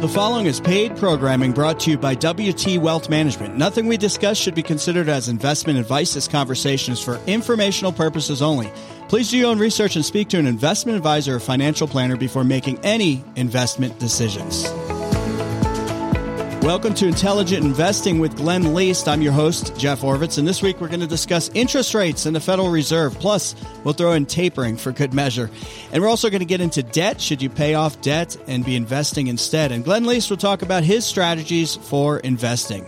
The following is paid programming brought to you by WT Wealth Management. Nothing we discuss should be considered as investment advice. This conversation is for informational purposes only. Please do your own research and speak to an investment advisor or financial planner before making any investment decisions. Welcome to Intelligent Investing with Glenn Leest. I'm your host, Jeff Orvitz, and this week we're going to discuss interest rates and the Federal Reserve. Plus, we'll throw in tapering for good measure. And we're also going to get into debt. Should you pay off debt and be investing instead? And Glenn Leest will talk about his strategies for investing.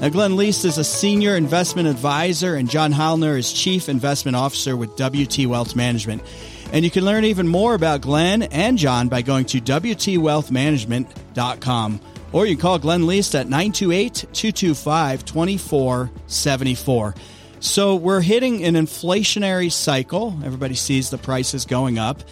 Now, Glenn Leest is a senior investment advisor, and John Heilner is chief investment officer with WT Wealth Management. And you can learn even more about Glenn and John by going to WTWealthManagement.com. Or you can call Glenn Leest at 928 225 2474. So we're hitting an inflationary cycle. Everybody sees the prices going up.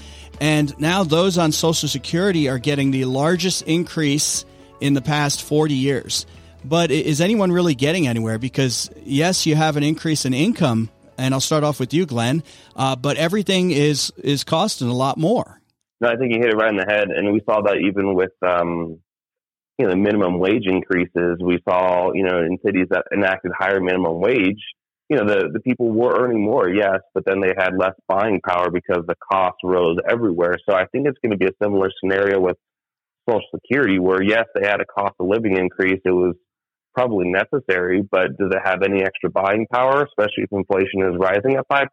And now those on Social Security are getting the largest increase in the past 40 years. But is anyone really getting anywhere? Because, yes, you have an increase in income. And I'll start off with you, Glenn. Uh, but everything is is costing a lot more. No, I think you hit it right in the head, and we saw that even with um, you know, the minimum wage increases. We saw, you know, in cities that enacted higher minimum wage, you know, the, the people were earning more, yes, but then they had less buying power because the cost rose everywhere. So I think it's going to be a similar scenario with Social Security where, yes, they had a cost of living increase. It was probably necessary, but does it have any extra buying power, especially if inflation is rising at 5%?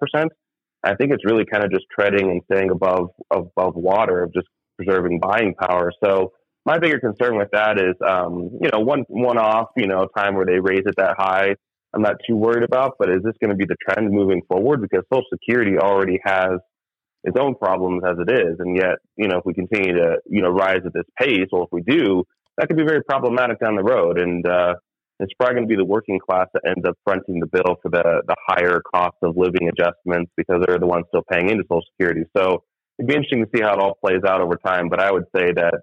I think it's really kind of just treading and staying above, above water of just preserving buying power. So, my bigger concern with that is, um, you know, one one off, you know, time where they raise it that high. I'm not too worried about, but is this going to be the trend moving forward? Because Social Security already has its own problems as it is, and yet, you know, if we continue to, you know, rise at this pace, or if we do, that could be very problematic down the road. And uh, it's probably going to be the working class that ends up fronting the bill for the the higher cost of living adjustments because they're the ones still paying into Social Security. So it'd be interesting to see how it all plays out over time. But I would say that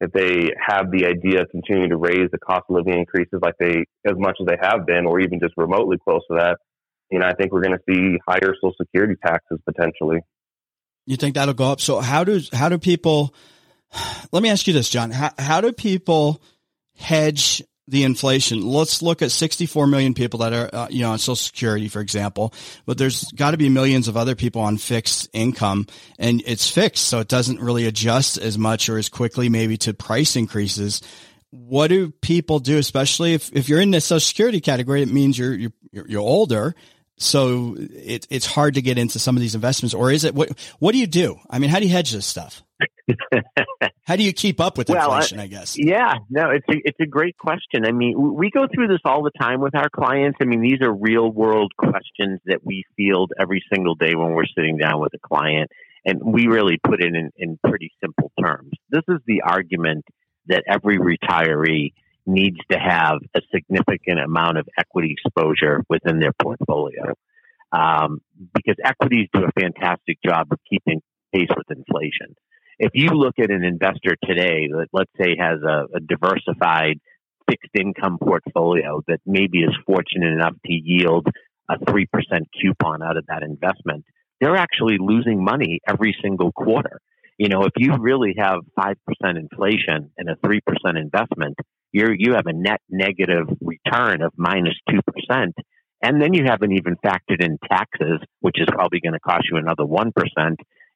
if they have the idea of continuing to raise the cost of living increases like they as much as they have been, or even just remotely close to that, you know, I think we're going to see higher Social Security taxes potentially. You think that'll go up? So how do how do people? Let me ask you this, John. How how do people hedge the inflation. Let's look at 64 million people that are, uh, you know, on social security, for example, but there's got to be millions of other people on fixed income and it's fixed. So it doesn't really adjust as much or as quickly maybe to price increases. What do people do, especially if, if you're in the social security category, it means you're, you're, you're older. So it, it's hard to get into some of these investments or is it, what, what do you do? I mean, how do you hedge this stuff? How do you keep up with well, inflation? I, I guess. Yeah, no, it's a it's a great question. I mean, we go through this all the time with our clients. I mean, these are real world questions that we field every single day when we're sitting down with a client, and we really put it in, in pretty simple terms. This is the argument that every retiree needs to have a significant amount of equity exposure within their portfolio. Um, because equities do a fantastic job of keeping pace with inflation if you look at an investor today that let's say has a, a diversified fixed income portfolio that maybe is fortunate enough to yield a 3% coupon out of that investment, they're actually losing money every single quarter. You know, if you really have 5% inflation and a 3% investment, you're, you have a net negative return of minus 2%. And then you haven't even factored in taxes, which is probably going to cost you another 1%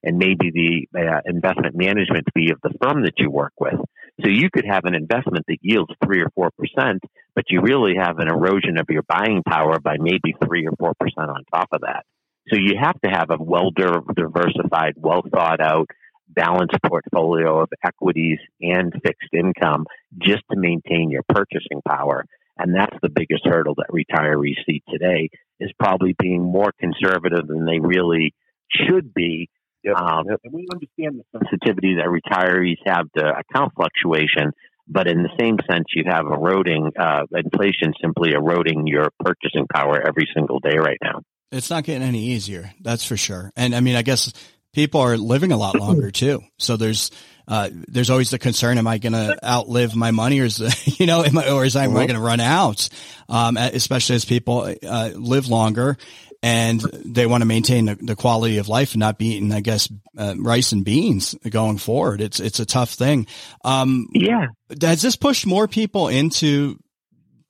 and maybe the uh, investment management fee of the firm that you work with. So you could have an investment that yields three or four percent, but you really have an erosion of your buying power by maybe three or four percent on top of that. So you have to have a well diversified, well thought out, balanced portfolio of equities and fixed income just to maintain your purchasing power. And that's the biggest hurdle that retirees see today is probably being more conservative than they really should be Yep. Um, yep. And we understand the sensitivity that retirees have to account fluctuation, but in the same sense, you have eroding uh, inflation simply eroding your purchasing power every single day right now. It's not getting any easier, that's for sure. And I mean, I guess people are living a lot longer too. So there's uh, there's always the concern: Am I going to outlive my money, or is you know, am I, or is I, am I uh-huh. going to run out? Um, especially as people uh, live longer, and they want to maintain the, the, quality of life and not be eating, I guess, uh, rice and beans going forward. It's it's a tough thing. Um, yeah. Has this pushed more people into,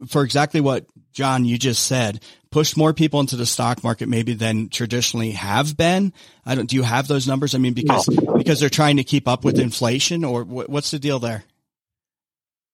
for exactly what John you just said, pushed more people into the stock market maybe than traditionally have been? I don't. Do you have those numbers? I mean, because because they're trying to keep up with inflation, or what's the deal there?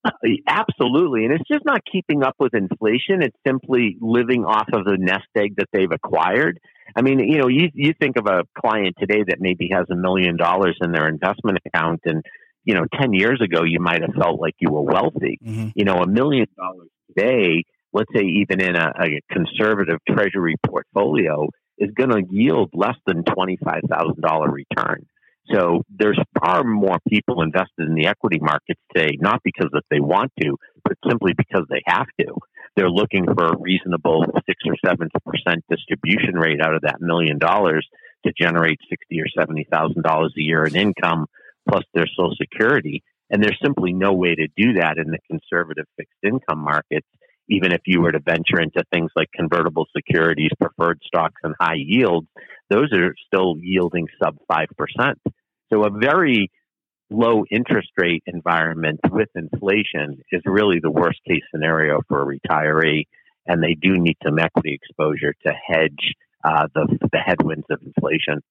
Absolutely. And it's just not keeping up with inflation. It's simply living off of the nest egg that they've acquired. I mean, you know, you, you think of a client today that maybe has a million dollars in their investment account and, you know, 10 years ago, you might have felt like you were wealthy. Mm-hmm. You know, a million dollars today, let's say even in a, a conservative treasury portfolio, is going to yield less than $25,000 return. So there's far more people invested in the equity markets today, not because that they want to, but simply because they have to. They're looking for a reasonable six or seven percent distribution rate out of that million dollars to generate sixty or seventy thousand dollars a year in income plus their social security. And there's simply no way to do that in the conservative fixed income markets, even if you were to venture into things like convertible securities, preferred stocks, and high yields, those are still yielding sub 5%. So a very low interest rate environment with inflation is really the worst case scenario for a retiree, and they do need some equity exposure to hedge uh, the, the headwinds of inflation.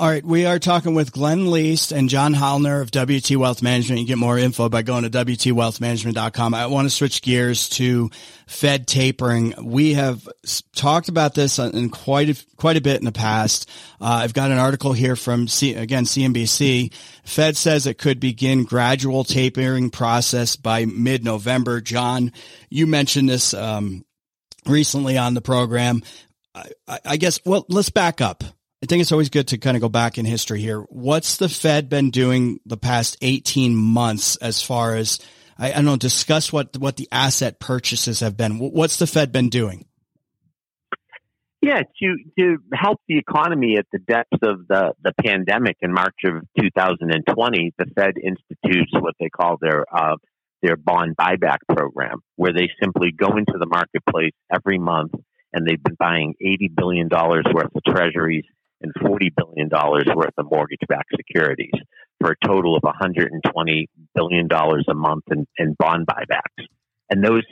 All right, we are talking with Glenn Leest and John Hollner of WT Wealth Management. You get more info by going to WTWealthManagement.com. I want to switch gears to Fed tapering. We have talked about this in quite a, quite a bit in the past. Uh, I've got an article here from C, again CNBC. Fed says it could begin gradual tapering process by mid-November. John, you mentioned this um, recently on the program. I, I guess. Well, let's back up. I think it's always good to kind of go back in history here. What's the Fed been doing the past 18 months as far as, I, I don't know, discuss what, what the asset purchases have been. What's the Fed been doing? Yeah, to to help the economy at the depths of the, the pandemic in March of 2020, the Fed institutes what they call their uh, their bond buyback program, where they simply go into the marketplace every month and they've been buying 80 billion dollars worth of treasuries and $40 billion worth of mortgage backed securities for a total of $120 billion a month in, in bond buybacks. And those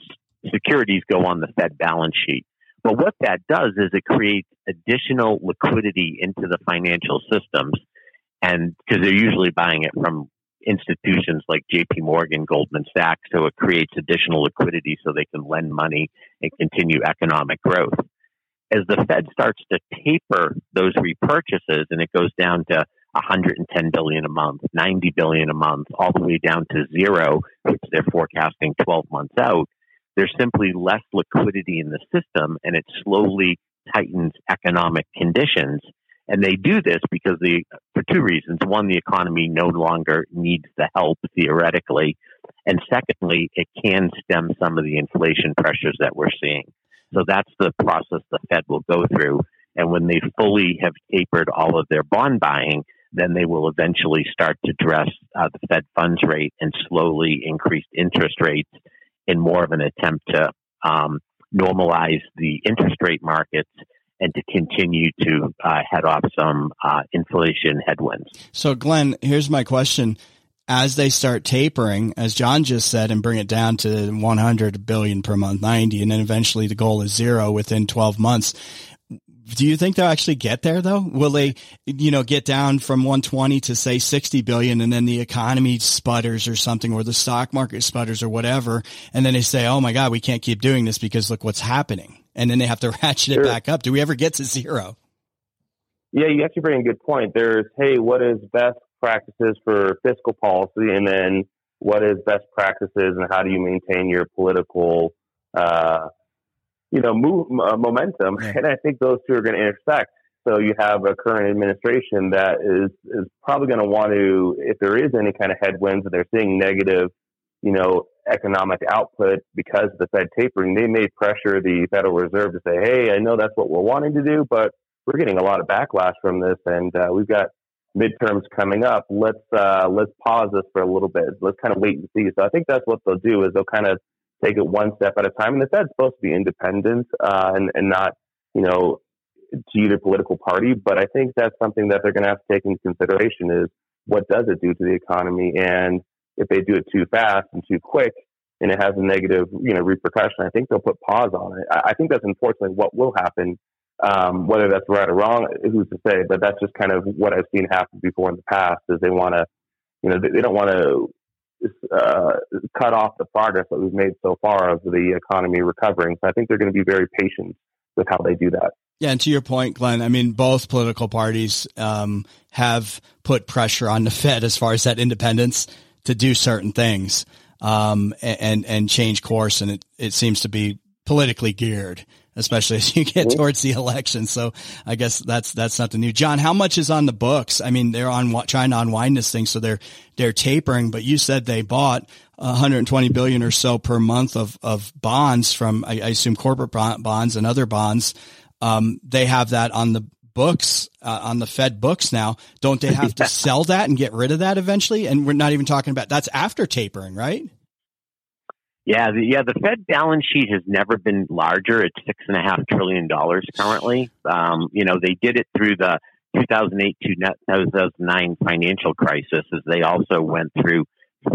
securities go on the Fed balance sheet. But what that does is it creates additional liquidity into the financial systems. And because they're usually buying it from institutions like JP Morgan, Goldman Sachs, so it creates additional liquidity so they can lend money and continue economic growth as the Fed starts to taper those repurchases and it goes down to 110 billion a month, 90 billion a month, all the way down to zero, which they're forecasting 12 months out, there's simply less liquidity in the system and it slowly tightens economic conditions. And they do this because the, for two reasons. One, the economy no longer needs the help theoretically. And secondly, it can stem some of the inflation pressures that we're seeing. So that's the process the Fed will go through. And when they fully have tapered all of their bond buying, then they will eventually start to dress uh, the Fed funds rate and slowly increase interest rates in more of an attempt to um, normalize the interest rate markets and to continue to uh, head off some uh, inflation headwinds. So, Glenn, here's my question as they start tapering, as John just said, and bring it down to 100 billion per month, 90, and then eventually the goal is zero within 12 months. Do you think they'll actually get there though? Will they, you know, get down from 120 to say 60 billion and then the economy sputters or something or the stock market sputters or whatever. And then they say, Oh my God, we can't keep doing this because look what's happening. And then they have to ratchet sure. it back up. Do we ever get to zero? Yeah, you actually bring a good point. There's, hey, what is best practices for fiscal policy, and then what is best practices, and how do you maintain your political, uh, you know, move, uh, momentum? And I think those two are going to intersect. So you have a current administration that is is probably going to want to, if there is any kind of headwinds, if they're seeing negative, you know, economic output because of the Fed tapering, they may pressure the Federal Reserve to say, "Hey, I know that's what we're wanting to do, but we're getting a lot of backlash from this, and uh, we've got midterms coming up. Let's uh, let's pause this for a little bit. Let's kind of wait and see. So I think that's what they'll do is they'll kind of take it one step at a time. And the Fed's supposed to be independent uh, and and not you know to either political party, but I think that's something that they're going to have to take into consideration is what does it do to the economy? And if they do it too fast and too quick and it has a negative, you know, repercussion, I think they'll put pause on it. I think that's unfortunately what will happen. Um, whether that's right or wrong, who's to say? But that's just kind of what I've seen happen before in the past. Is they want to, you know, they, they don't want to uh, cut off the progress that we've made so far of the economy recovering. So I think they're going to be very patient with how they do that. Yeah, and to your point, Glenn, I mean, both political parties um, have put pressure on the Fed as far as that independence to do certain things um, and and change course, and it, it seems to be politically geared, especially as you get towards the election. So I guess that's that's nothing new. John, how much is on the books? I mean, they're on trying to unwind this thing, so they're they're tapering. But you said they bought 120 billion or so per month of of bonds from I, I assume corporate bonds and other bonds. Um, they have that on the books uh, on the Fed books now. Don't they have to sell that and get rid of that eventually? And we're not even talking about that's after tapering, right? Yeah, the, yeah. The Fed balance sheet has never been larger. It's six and a half trillion dollars currently. Um, you know, they did it through the 2008 to 2009 financial crisis, as they also went through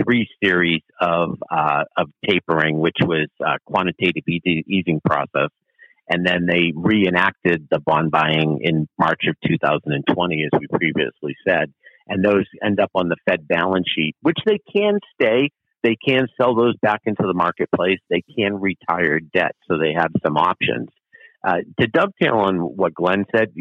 three series of uh, of tapering, which was uh, quantitative easing process, and then they reenacted the bond buying in March of 2020, as we previously said. And those end up on the Fed balance sheet, which they can stay they can sell those back into the marketplace. They can retire debt, so they have some options. Uh, to dovetail on what Glenn said,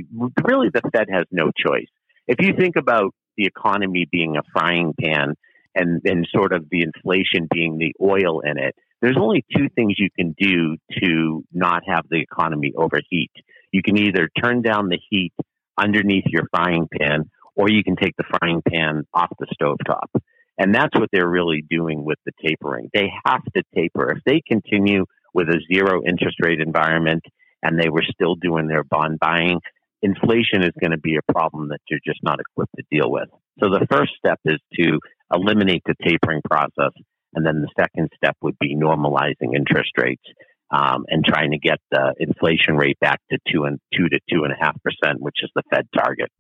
really the Fed has no choice. If you think about the economy being a frying pan and, and sort of the inflation being the oil in it, there's only two things you can do to not have the economy overheat. You can either turn down the heat underneath your frying pan, or you can take the frying pan off the stovetop. And that's what they're really doing with the tapering. They have to taper. If they continue with a zero interest rate environment and they were still doing their bond buying, inflation is going to be a problem that you're just not equipped to deal with. So the first step is to eliminate the tapering process. And then the second step would be normalizing interest rates um, and trying to get the inflation rate back to two and two to two and a half percent, which is the Fed target.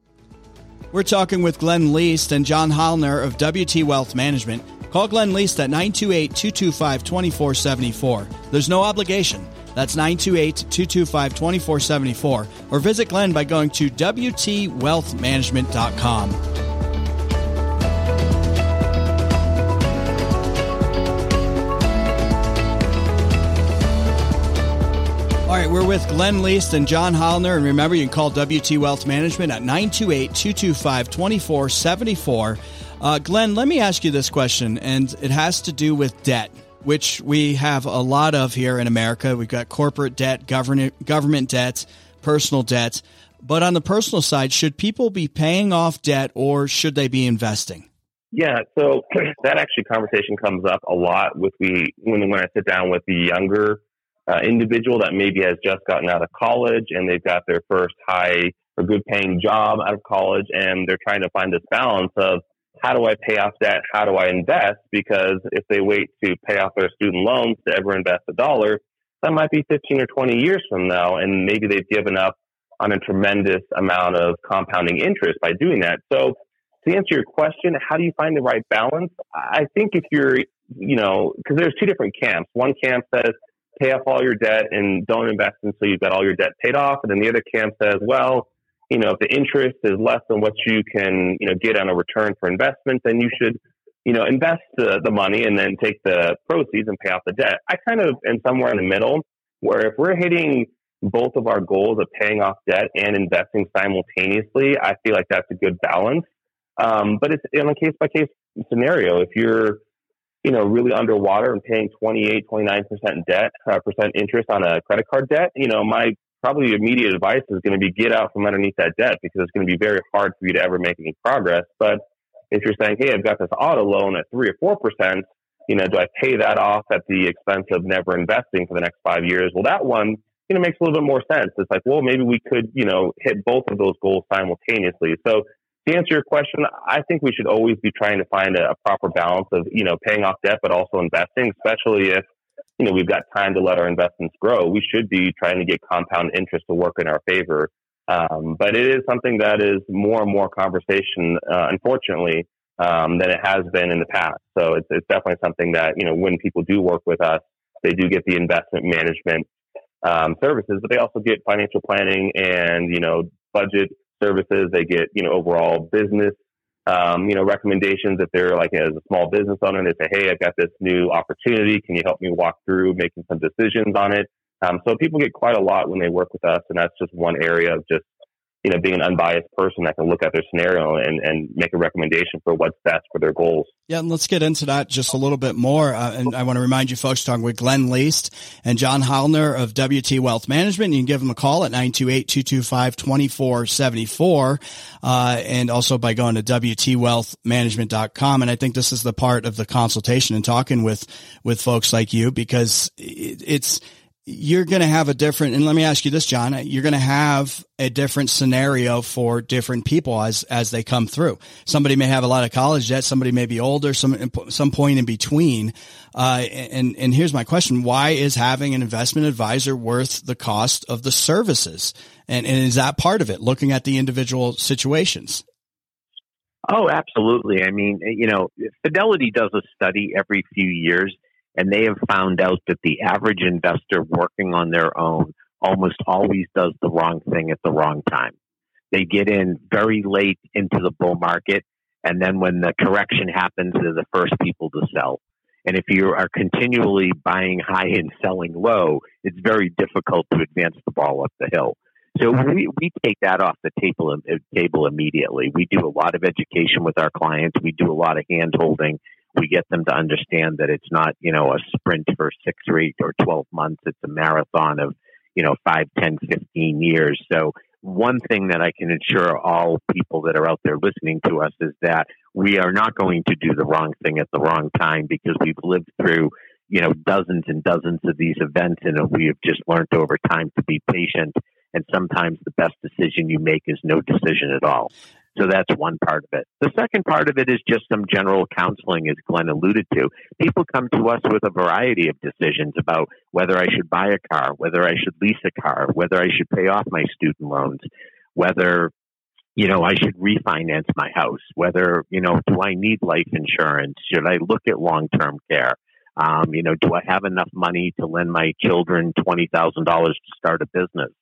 We're talking with Glenn Leest and John Hollner of WT Wealth Management. Call Glenn Leest at 928 225 2474. There's no obligation. That's 928 225 2474. Or visit Glenn by going to WTWealthManagement.com. All right, we're with Glenn Leest and John Hollner. And remember, you can call WT Wealth Management at 928 225 2474. Uh, Glenn, let me ask you this question, and it has to do with debt, which we have a lot of here in America. We've got corporate debt, government, government debt, personal debt. But on the personal side, should people be paying off debt or should they be investing? Yeah, so that actually conversation comes up a lot with we when when I sit down with the younger uh, individual that maybe has just gotten out of college and they've got their first high or good paying job out of college and they're trying to find this balance of how do I pay off debt? How do I invest? Because if they wait to pay off their student loans to ever invest a dollar, that might be 15 or 20 years from now. And maybe they've given up on a tremendous amount of compounding interest by doing that. So to answer your question, how do you find the right balance? I think if you're, you know, because there's two different camps. One camp says, pay off all your debt and don't invest until you've got all your debt paid off. And then the other camp says, well, you know, if the interest is less than what you can, you know, get on a return for investment, then you should, you know, invest the, the money and then take the proceeds and pay off the debt. I kind of am somewhere in the middle where if we're hitting both of our goals of paying off debt and investing simultaneously, I feel like that's a good balance. Um, but it's in a case by case scenario. If you're you know, really underwater and paying 28, 29% debt, uh, percent interest on a credit card debt, you know, my probably immediate advice is going to be get out from underneath that debt because it's going to be very hard for you to ever make any progress. But if you're saying, hey, I've got this auto loan at three or four percent, you know, do I pay that off at the expense of never investing for the next five years? Well, that one, you know, makes a little bit more sense. It's like, well, maybe we could, you know, hit both of those goals simultaneously. So to answer your question, I think we should always be trying to find a, a, proper balance of, you know, paying off debt, but also investing, especially if, you know, we've got time to let our investments grow. We should be trying to get compound interest to work in our favor. Um, but it is something that is more and more conversation, uh, unfortunately, um, than it has been in the past. So it's, it's definitely something that, you know, when people do work with us, they do get the investment management um, services, but they also get financial planning and, you know, budget services. They get, you know, overall business, um, you know, recommendations if they're like as a small business owner, they say, Hey, I've got this new opportunity. Can you help me walk through making some decisions on it? Um, so people get quite a lot when they work with us. And that's just one area of just you know, being an unbiased person that can look at their scenario and, and make a recommendation for what's best for their goals. Yeah, and let's get into that just a little bit more. Uh, and I want to remind you folks talking with Glenn Leest and John Hollner of WT Wealth Management. You can give them a call at 928-225-2474. Uh, and also by going to WTWealthManagement.com. And I think this is the part of the consultation and talking with, with folks like you because it, it's, you're going to have a different, and let me ask you this, John, you're going to have a different scenario for different people as, as they come through. Somebody may have a lot of college debt. Somebody may be older, some, some point in between. Uh, and, and here's my question. Why is having an investment advisor worth the cost of the services? And, and is that part of it? Looking at the individual situations? Oh, absolutely. I mean, you know, Fidelity does a study every few years and they have found out that the average investor working on their own almost always does the wrong thing at the wrong time. They get in very late into the bull market, and then when the correction happens, they're the first people to sell. And if you are continually buying high and selling low, it's very difficult to advance the ball up the hill. So we, we take that off the table, uh, table immediately. We do a lot of education with our clients. We do a lot of hand holding we get them to understand that it's not, you know, a sprint for six or eight or 12 months. It's a marathon of, you know, five, ten, fifteen years. So one thing that I can assure all people that are out there listening to us is that we are not going to do the wrong thing at the wrong time because we've lived through, you know, dozens and dozens of these events and we have just learned over time to be patient. And sometimes the best decision you make is no decision at all. So that's one part of it. The second part of it is just some general counseling, as Glenn alluded to. People come to us with a variety of decisions about whether I should buy a car, whether I should lease a car, whether I should pay off my student loans, whether you know, I should refinance my house. Whether, you know, do I need life insurance? Should I look at long term care? Um, you know, do I have enough money to lend my children $20,000 to start a business?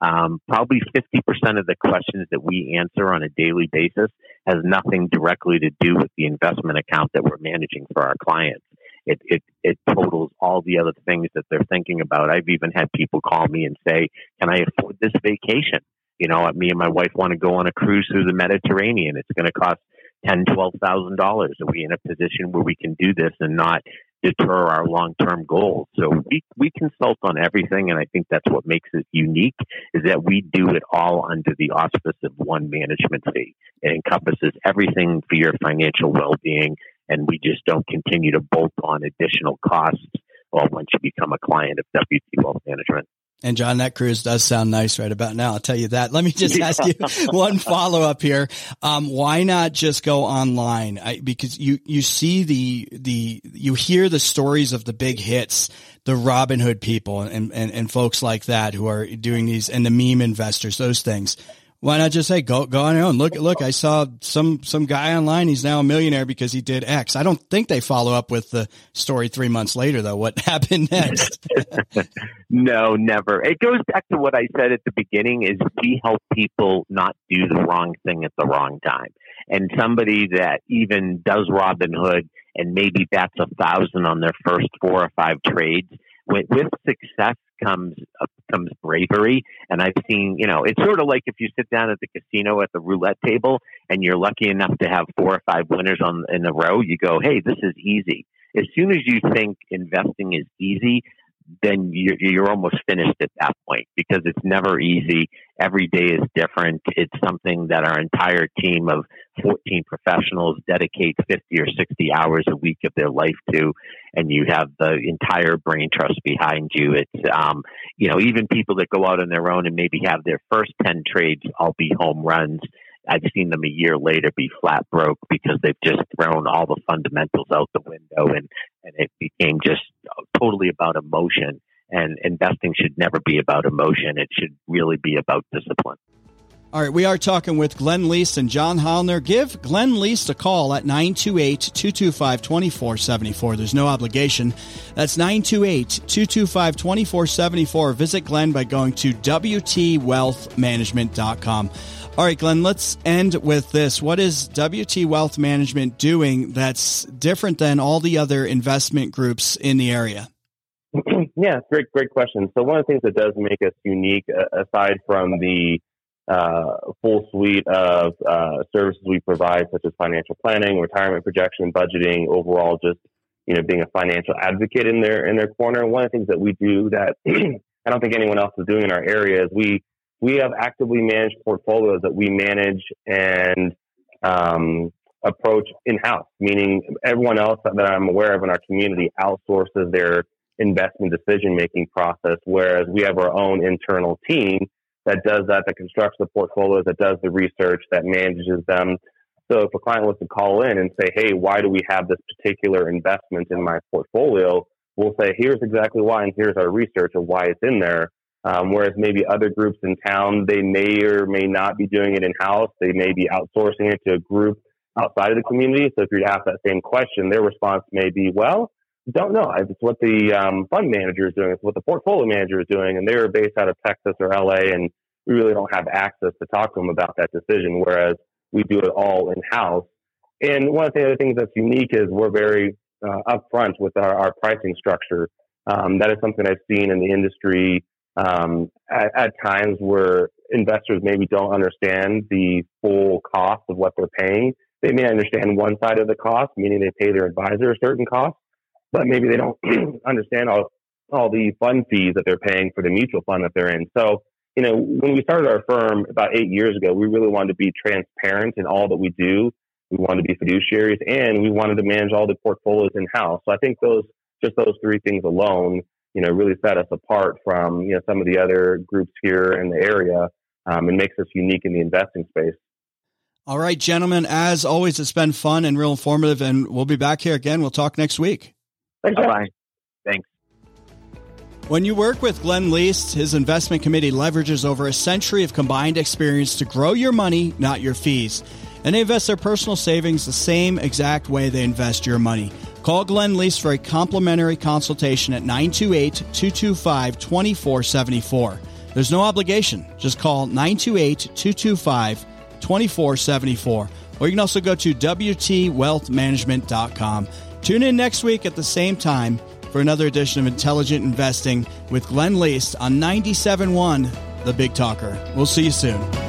Um, probably 50% of the questions that we answer on a daily basis has nothing directly to do with the investment account that we're managing for our clients. It, it, it totals all the other things that they're thinking about. I've even had people call me and say, can I afford this vacation? You know, me and my wife want to go on a cruise through the Mediterranean. It's going to cost ten, twelve thousand dollars. Are we in a position where we can do this and not deter our long-term goals. So we, we consult on everything, and I think that's what makes it unique is that we do it all under the auspice of one management fee. It encompasses everything for your financial well-being, and we just don't continue to bolt on additional costs well, once you become a client of WT Wealth Management. And John, that cruise does sound nice right about now. I'll tell you that. Let me just ask you one follow up here. Um, why not just go online? I, because you, you see the, the, you hear the stories of the big hits, the Robinhood people and, and, and folks like that who are doing these and the meme investors, those things. Why not just say go go on your own? Look look, I saw some some guy online. He's now a millionaire because he did X. I don't think they follow up with the story three months later though. What happened next? no, never. It goes back to what I said at the beginning: is we help people not do the wrong thing at the wrong time. And somebody that even does Robinhood and maybe bats a thousand on their first four or five trades with, with success comes uh, comes bravery. And I've seen, you know, it's sort of like if you sit down at the casino at the roulette table and you're lucky enough to have four or five winners on in a row. You go, hey, this is easy. As soon as you think investing is easy, then you're, you're almost finished at that point because it's never easy. Every day is different. It's something that our entire team of 14 professionals dedicate 50 or 60 hours a week of their life to, and you have the entire brain trust behind you. It's, um, you know, even people that go out on their own and maybe have their first 10 trades all be home runs. I've seen them a year later be flat broke because they've just thrown all the fundamentals out the window and, and it became just totally about emotion. And investing should never be about emotion. It should really be about discipline. All right, we are talking with Glenn Leest and John Hollner. Give Glenn Leest a call at 928-225-2474. There's no obligation. That's 928-225-2474. Visit Glenn by going to WTWealthManagement.com. All right, Glenn, let's end with this. What is WT Wealth Management doing that's different than all the other investment groups in the area? yeah, great, great question. So one of the things that does make us unique, uh, aside from the uh, full suite of uh, services we provide, such as financial planning, retirement projection, budgeting, overall just you know being a financial advocate in their in their corner. One of the things that we do that I don't think anyone else is doing in our area is we we have actively managed portfolios that we manage and um, approach in house, meaning everyone else that I'm aware of in our community outsources their investment decision making process, whereas we have our own internal team that does that, that constructs the portfolios, that does the research, that manages them. So if a client wants to call in and say, hey, why do we have this particular investment in my portfolio? We'll say, here's exactly why, and here's our research of why it's in there. Um, whereas maybe other groups in town, they may or may not be doing it in house. They may be outsourcing it to a group outside of the community. So if you'd ask that same question, their response may be, well, don't know. It's what the um, fund manager is doing. It's what the portfolio manager is doing, and they're based out of Texas or LA, and we really don't have access to talk to them about that decision. Whereas we do it all in house. And one of the other things that's unique is we're very uh, upfront with our, our pricing structure. Um, that is something I've seen in the industry um, at, at times where investors maybe don't understand the full cost of what they're paying. They may understand one side of the cost, meaning they pay their advisor a certain cost, but maybe they don't understand all, all the fund fees that they're paying for the mutual fund that they're in. So, you know, when we started our firm about eight years ago, we really wanted to be transparent in all that we do. We wanted to be fiduciaries and we wanted to manage all the portfolios in house. So I think those, just those three things alone, you know, really set us apart from, you know, some of the other groups here in the area um, and makes us unique in the investing space. All right, gentlemen, as always, it's been fun and real informative, and we'll be back here again. We'll talk next week. Thanks. Bye. Thanks. When you work with Glenn Leest, his investment committee leverages over a century of combined experience to grow your money, not your fees. And they invest their personal savings the same exact way they invest your money. Call Glenn Leest for a complimentary consultation at 928 225 2474. There's no obligation. Just call 928 225 2474. Or you can also go to WTWealthManagement.com. Tune in next week at the same time for another edition of Intelligent Investing with Glenn Leest on 97.1, The Big Talker. We'll see you soon.